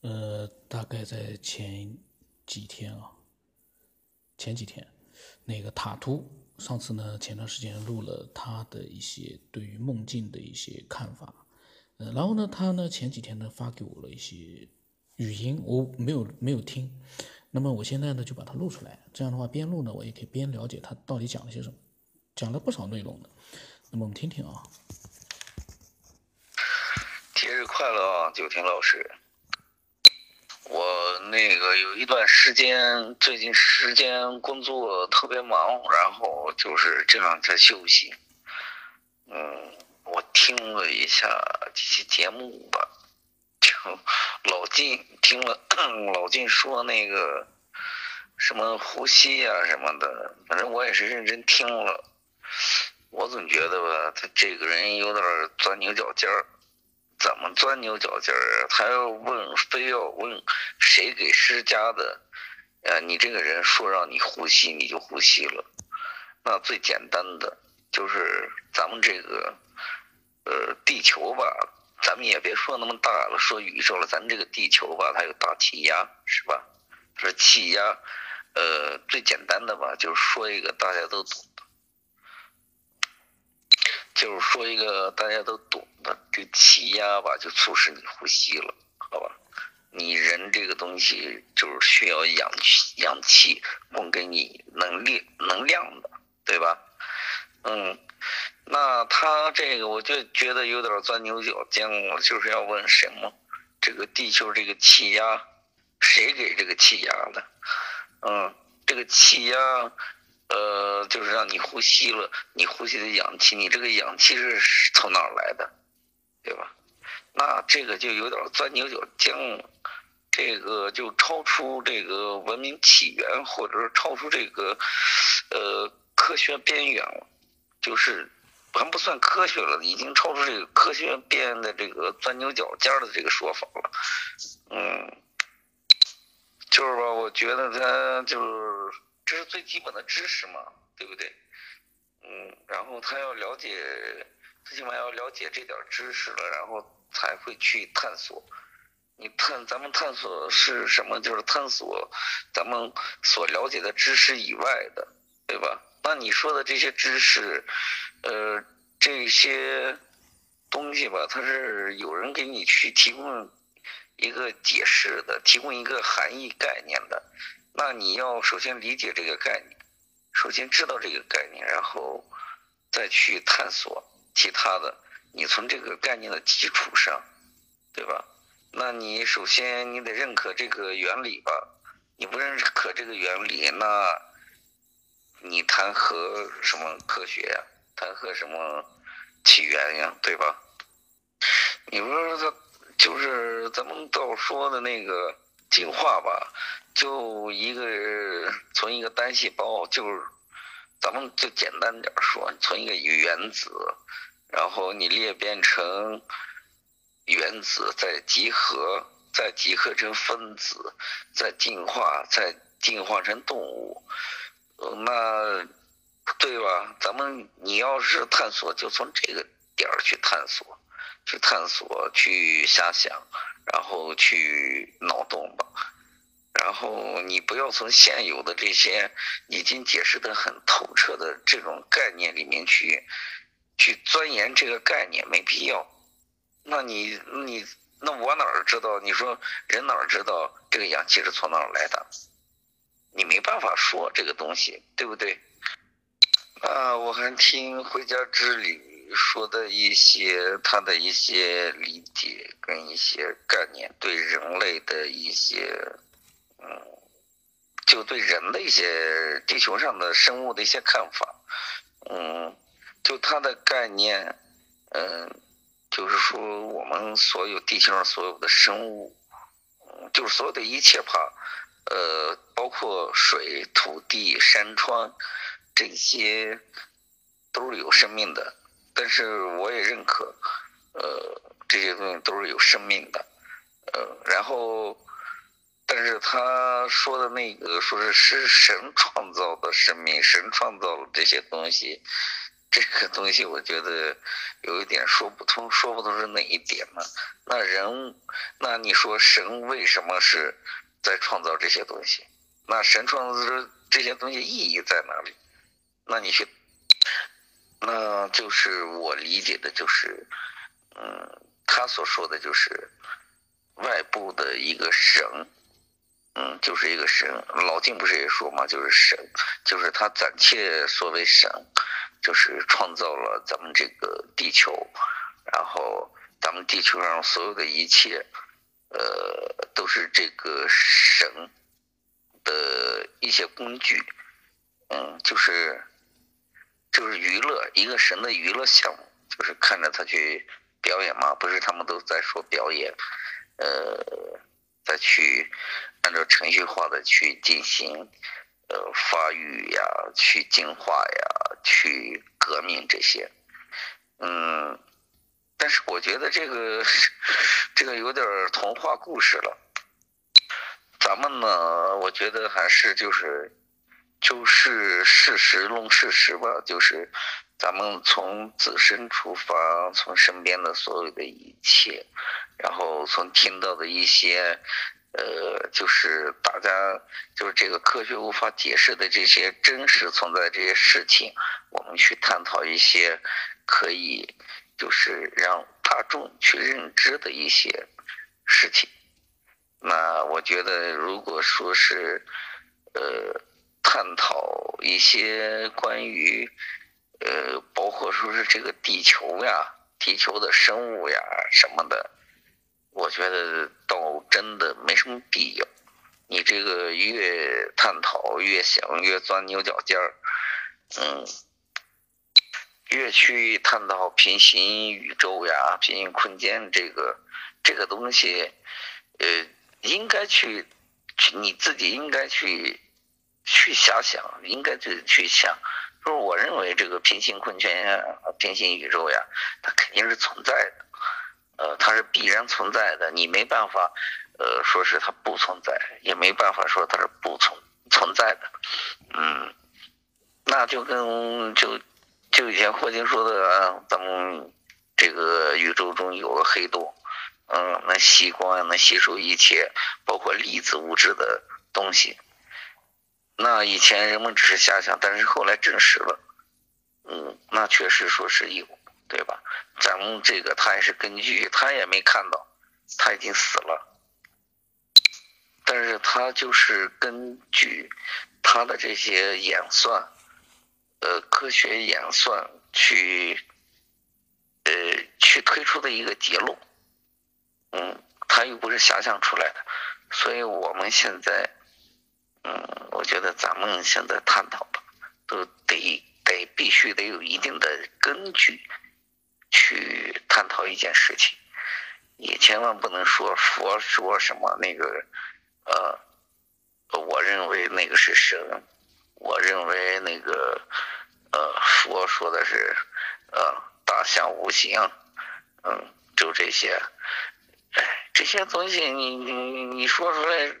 呃，大概在前几天啊，前几天，那个塔图上次呢，前段时间录了他的一些对于梦境的一些看法，呃，然后呢，他呢前几天呢发给我了一些语音，我没有没有听，那么我现在呢就把它录出来，这样的话边录呢我也可以边了解他到底讲了些什么，讲了不少内容的，那么我们听听啊。节日快乐啊，九天老师！我那个有一段时间，最近时间工作特别忙，然后就是这两天休息。嗯，我听了一下这期节目吧，就老金听了老金说那个什么呼吸呀什么的，反正我也是认真听了。我总觉得吧，他这个人有点钻牛角尖儿。怎么钻牛角尖儿啊？他要问，非要问谁给施加的？呃，你这个人说让你呼吸，你就呼吸了。那最简单的就是咱们这个呃地球吧，咱们也别说那么大了，说宇宙了，咱这个地球吧，它有大气压，是吧？这气压，呃，最简单的吧，就是说一个大家都懂。就是说一个大家都懂的，这气压吧，就促使你呼吸了，好吧？你人这个东西就是需要氧气，氧气供给你能力能量的，对吧？嗯，那他这个我就觉得有点钻牛角尖了，就是要问什么？这个地球这个气压，谁给这个气压的？嗯，这个气压。呃，就是让你呼吸了，你呼吸的氧气，你这个氧气是从哪儿来的，对吧？那这个就有点钻牛角尖了，这个就超出这个文明起源，或者是超出这个呃科学边缘了，就是还不算科学了，已经超出这个科学边的这个钻牛角尖的这个说法了。嗯，就是吧，我觉得他就是。这是最基本的知识嘛，对不对？嗯，然后他要了解，最起码要了解这点知识了，然后才会去探索。你探，咱们探索是什么？就是探索咱们所了解的知识以外的，对吧？那你说的这些知识，呃，这些东西吧，它是有人给你去提供一个解释的，提供一个含义概念的。那你要首先理解这个概念，首先知道这个概念，然后再去探索其他的。你从这个概念的基础上，对吧？那你首先你得认可这个原理吧。你不认可这个原理，那你谈何什么科学呀？谈何什么起源呀？对吧？你说这就是咱们到说的那个进化吧？就一个从一个单细胞，就是咱们就简单点说，从一个原子，然后你裂变成原子，再集合，再集合成分子，再进化，再进化成动物，那对吧？咱们你要是探索，就从这个点儿去探索，去探索，去瞎想，然后去脑洞吧。然后你不要从现有的这些已经解释的很透彻的这种概念里面去去钻研这个概念，没必要。那你你那我哪儿知道？你说人哪儿知道这个氧气是从哪儿来的？你没办法说这个东西，对不对？啊，我还听回家之旅说的一些他的一些理解跟一些概念，对人类的一些。嗯，就对人的一些地球上的生物的一些看法，嗯，就它的概念，嗯，就是说我们所有地球上所有的生物，就是所有的一切吧，呃，包括水、土地、山川，这些都是有生命的。但是我也认可，呃，这些东西都是有生命的，呃，然后。但是他说的那个说是是神创造的生命，神创造了这些东西，这个东西我觉得有一点说不通，说不通是哪一点呢？那人，那你说神为什么是在创造这些东西？那神创造这这些东西意义在哪里？那你去，那就是我理解的，就是，嗯，他所说的就是外部的一个神，嗯，就是一个神。老金不是也说嘛，就是神，就是他暂且所谓神。就是创造了咱们这个地球，然后咱们地球上所有的一切，呃，都是这个神的一些工具，嗯，就是就是娱乐一个神的娱乐项目，就是看着他去表演嘛，不是他们都在说表演，呃，再去按照程序化的去进行。呃，发育呀，去进化呀，去革命这些，嗯，但是我觉得这个这个有点童话故事了。咱们呢，我觉得还是就是就是事实论事实吧，就是咱们从自身出发，从身边的所有的一切，然后从听到的一些。呃，就是大家就是这个科学无法解释的这些真实存在这些事情，我们去探讨一些可以就是让大众去认知的一些事情。那我觉得，如果说是呃探讨一些关于呃包括说是这个地球呀、地球的生物呀什么的。我觉得倒真的没什么必要，你这个越探讨越想越钻牛角尖儿，嗯，越去探讨平行宇宙呀、平行空间这个这个东西，呃，应该去去你自己应该去去瞎想，应该就去想，就是我认为这个平行空间呀、平行宇宙呀，它肯定是存在的。呃，它是必然存在的，你没办法，呃，说是它不存在，也没办法说它是不存存在的，嗯，那就跟就就以前霍金说的啊，咱们这个宇宙中有个黑洞，嗯，能吸光，能吸收一切，包括粒子物质的东西。那以前人们只是瞎想，但是后来证实了，嗯，那确实说是有。对吧？咱们这个他也是根据，他也没看到，他已经死了，但是他就是根据他的这些演算，呃，科学演算去，呃，去推出的一个结论，嗯，他又不是遐想出来的，所以我们现在，嗯，我觉得咱们现在探讨吧都得得必须得有一定的根据。去探讨一件事情，你千万不能说佛说什么那个，呃，我认为那个是神，我认为那个，呃，佛说的是，呃，大象无形，嗯，就这些，哎，这些东西你你你说出来，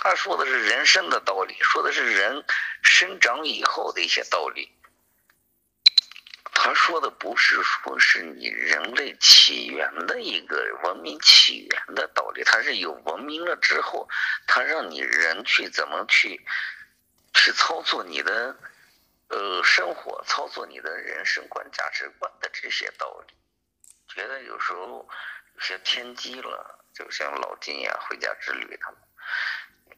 他说的是人生的道理，说的是人生长以后的一些道理。他说的不是说是你人类起源的一个文明起源的道理，他是有文明了之后，他让你人去怎么去去操作你的呃生活，操作你的人生观、价值观的这些道理，觉得有时候有些偏激了，就像老金呀、回家之旅他们，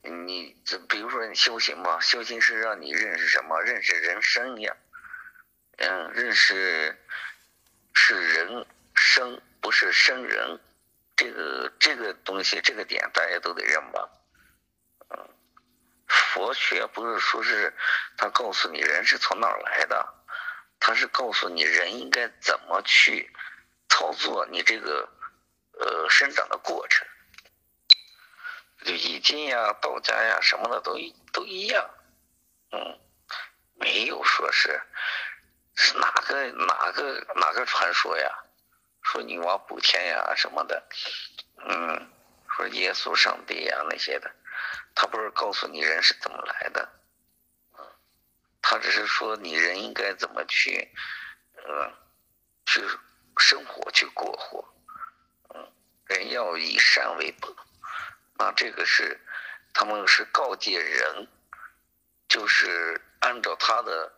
你这比如说你修行吧，修行是让你认识什么？认识人生呀。嗯，认识是人生，不是生人，这个这个东西，这个点大家都得认吧。嗯，佛学不是说是他告诉你人是从哪儿来的，他是告诉你人应该怎么去操作你这个呃生长的过程。就易经呀、道家呀什么的都都一样，嗯，没有说是。是哪个哪个哪个传说呀？说女娲补天呀什么的，嗯，说耶稣上帝呀那些的，他不是告诉你人是怎么来的，嗯，他只是说你人应该怎么去，呃，去生活去过活，嗯，人要以善为本，那这个是他们是告诫人，就是按照他的，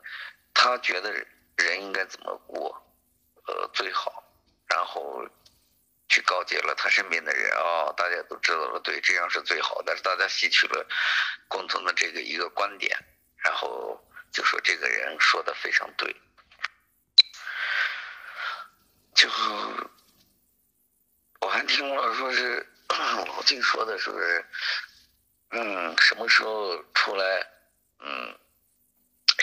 他觉得人应该怎么过，呃，最好，然后。去告诫了他身边的人啊，大家都知道了，对，这样是最好。但是大家吸取了共同的这个一个观点，然后就说这个人说的非常对。就我还听了说是老金说的，说是嗯，什么时候出来？嗯，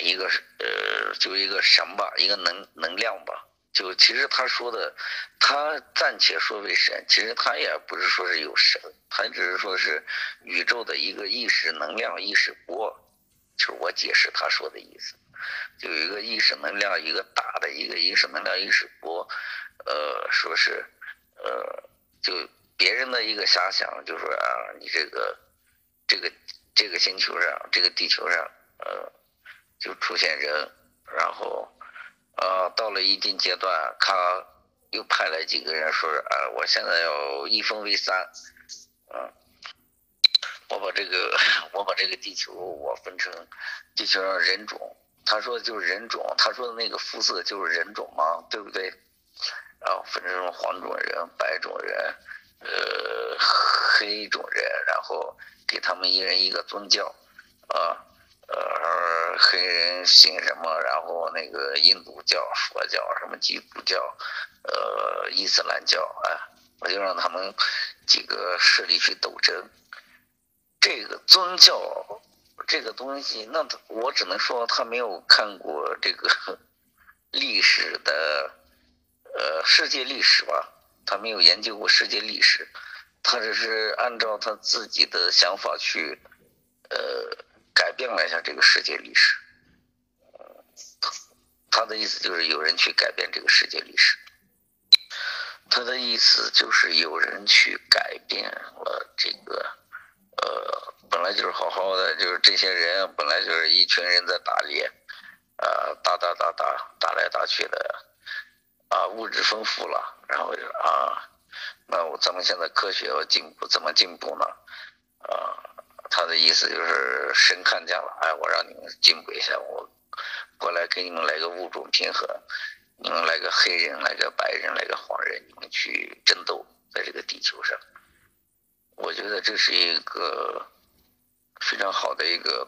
一个呃，就一个神吧，一个能能量吧。就其实他说的，他暂且说为神，其实他也不是说是有神，他只是说是宇宙的一个意识能量、意识波，就是我解释他说的意思，就有一个意识能量，一个大的一个意识能量、意识波，呃，说是，呃，就别人的一个遐想，就说啊，你这个这个这个星球上，这个地球上，呃，就出现人，然后。呃，到了一定阶段，他又派来几个人说：“啊，我现在要一分为三，嗯，我把这个我把这个地球我分成地球上人种。他说就是人种，他说的那个肤色就是人种嘛，对不对？然后分成黄种人、白种人、呃黑种人，然后给他们一人一个宗教，啊。”呃，黑人信什么？然后那个印度教、佛教、什么基督教、呃伊斯兰教，啊，我就让他们几个势力去斗争。这个宗教这个东西，那我只能说他没有看过这个 历史的，呃，世界历史吧？他没有研究过世界历史，他只是按照他自己的想法去，呃。改变了一下这个世界历史，他的意思就是有人去改变这个世界历史，他的意思就是有人去改变了这个，呃，本来就是好好的，就是这些人本来就是一群人在打猎，呃，打打打打打来打去的，啊，物质丰富了，然后就啊，那我咱们现在科学要进步，怎么进步呢？啊。他的意思就是神看见了，哎，我让你们进步一下，我过来给你们来个物种平衡，你们来个黑人，来个白人，来个黄人，你们去争斗在这个地球上。我觉得这是一个非常好的一个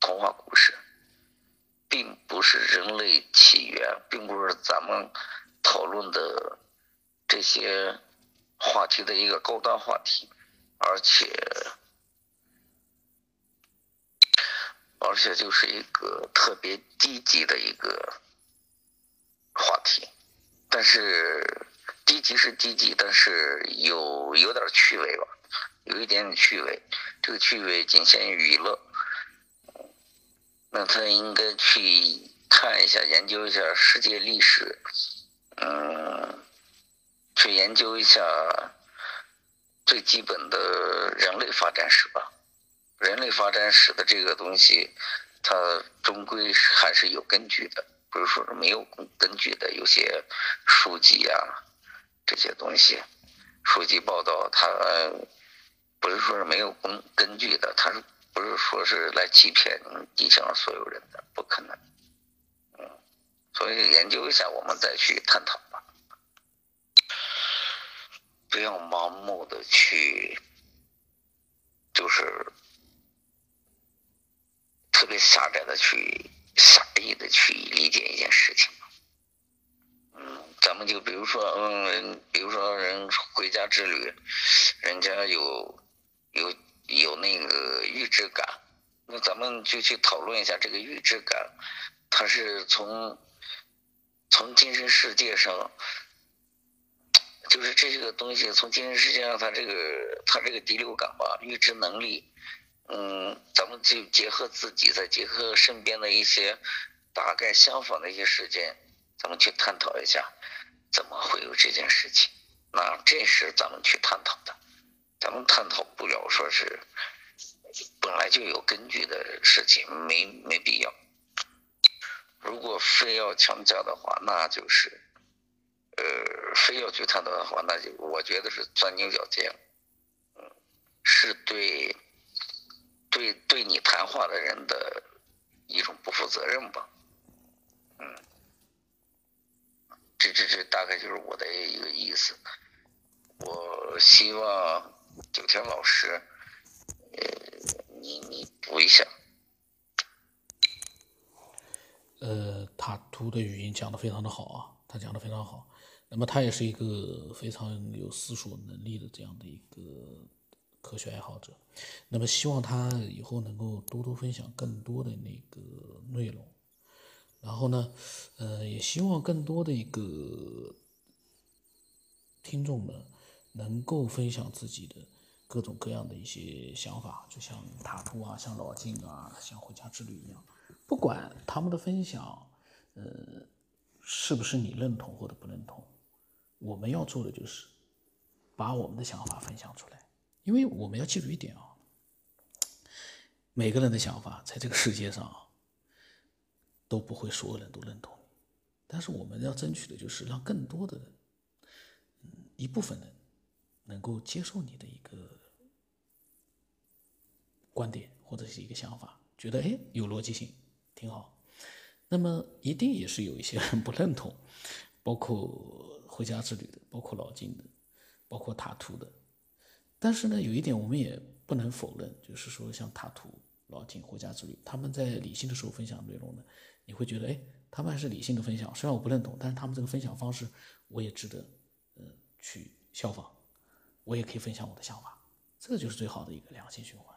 童话故事，并不是人类并不是咱们讨论的这些话题的一个高端话题，而且。而且就是一个特别低级的一个话题，但是低级是低级，但是有有点趣味吧，有一点点趣味。这个趣味仅限于娱乐。那他应该去看一下，研究一下世界历史，嗯，去研究一下最基本的人类发展史吧。人类发展史的这个东西，它终归还是有根据的，不是说是没有根据的。有些书籍啊，这些东西，书籍报道，它不是说是没有根根据的，它是不是说是来欺骗地球上所有人的？不可能。所以研究一下，我们再去探讨吧，不要盲目的去，就是。特别狭窄的去狭义的去理解一件事情，嗯，咱们就比如说，嗯，比如说人回家之旅，人家有有有那个预知感，那咱们就去讨论一下这个预知感，它是从从精神世界上，就是这个东西从精神世界上，它这个它这个第六感吧，预知能力。嗯，咱们就结合自己，再结合身边的一些大概相仿的一些事件，咱们去探讨一下，怎么会有这件事情？那这是咱们去探讨的，咱们探讨不了说是本来就有根据的事情，没没必要。如果非要强加的话，那就是，呃，非要去探讨的话，那就我觉得是钻牛角尖，嗯，是对，对对你谈话的人的一种不负责任吧，嗯，这这这大概就是我的一个意思。我希望九天老师，呃，你你补一下。呃，塔图的语音讲的非常的好啊，他讲的非常好。那么他也是一个非常有思索能力的这样的一个科学爱好者。那么希望他以后能够多多分享更多的那个内容。然后呢，呃，也希望更多的一个听众们能够分享自己的各种各样的一些想法，就像塔图啊，像老金啊，像回家之旅一样。不管他们的分享，呃，是不是你认同或者不认同，我们要做的就是把我们的想法分享出来，因为我们要记住一点啊，每个人的想法在这个世界上都不会所有人都认同你，但是我们要争取的就是让更多的人，嗯，一部分人能够接受你的一个观点或者是一个想法，觉得哎有逻辑性。挺好，那么一定也是有一些人不认同，包括回家之旅的，包括老金的，包括塔图的。但是呢，有一点我们也不能否认，就是说像塔图、老金、回家之旅，他们在理性的时候分享内容呢，你会觉得，哎，他们还是理性的分享。虽然我不认同，但是他们这个分享方式，我也值得，呃，去效仿。我也可以分享我的想法，这就是最好的一个良性循环。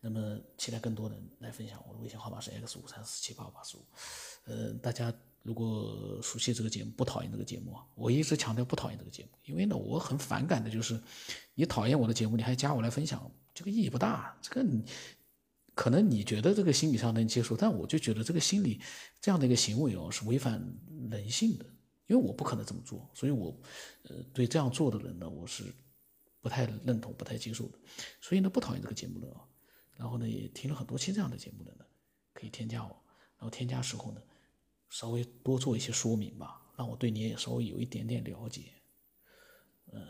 那么，期待更多人来分享。我的微信号码是 x 五三四七八八十五。呃，大家如果熟悉这个节目，不讨厌这个节目啊，我一直强调不讨厌这个节目，因为呢，我很反感的就是，你讨厌我的节目，你还加我来分享，这个意义不大。这个你可能你觉得这个心理上能接受，但我就觉得这个心理这样的一个行为哦，是违反人性的，因为我不可能这么做，所以我呃对这样做的人呢，我是不太认同、不太接受的。所以呢，不讨厌这个节目的啊。然后呢，也听了很多期这样的节目的呢，可以添加我。然后添加时候呢，稍微多做一些说明吧，让我对你也稍微有一点点了解。嗯，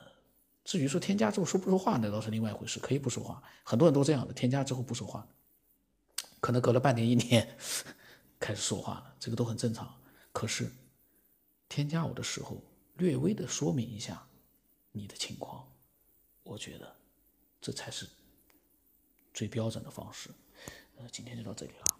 至于说添加之后说不说话，那倒是另外一回事，可以不说话。很多人都这样的，添加之后不说话，可能隔了半年一年 开始说话了，这个都很正常。可是添加我的时候，略微的说明一下你的情况，我觉得这才是。最标准的方式，呃，今天就到这里了。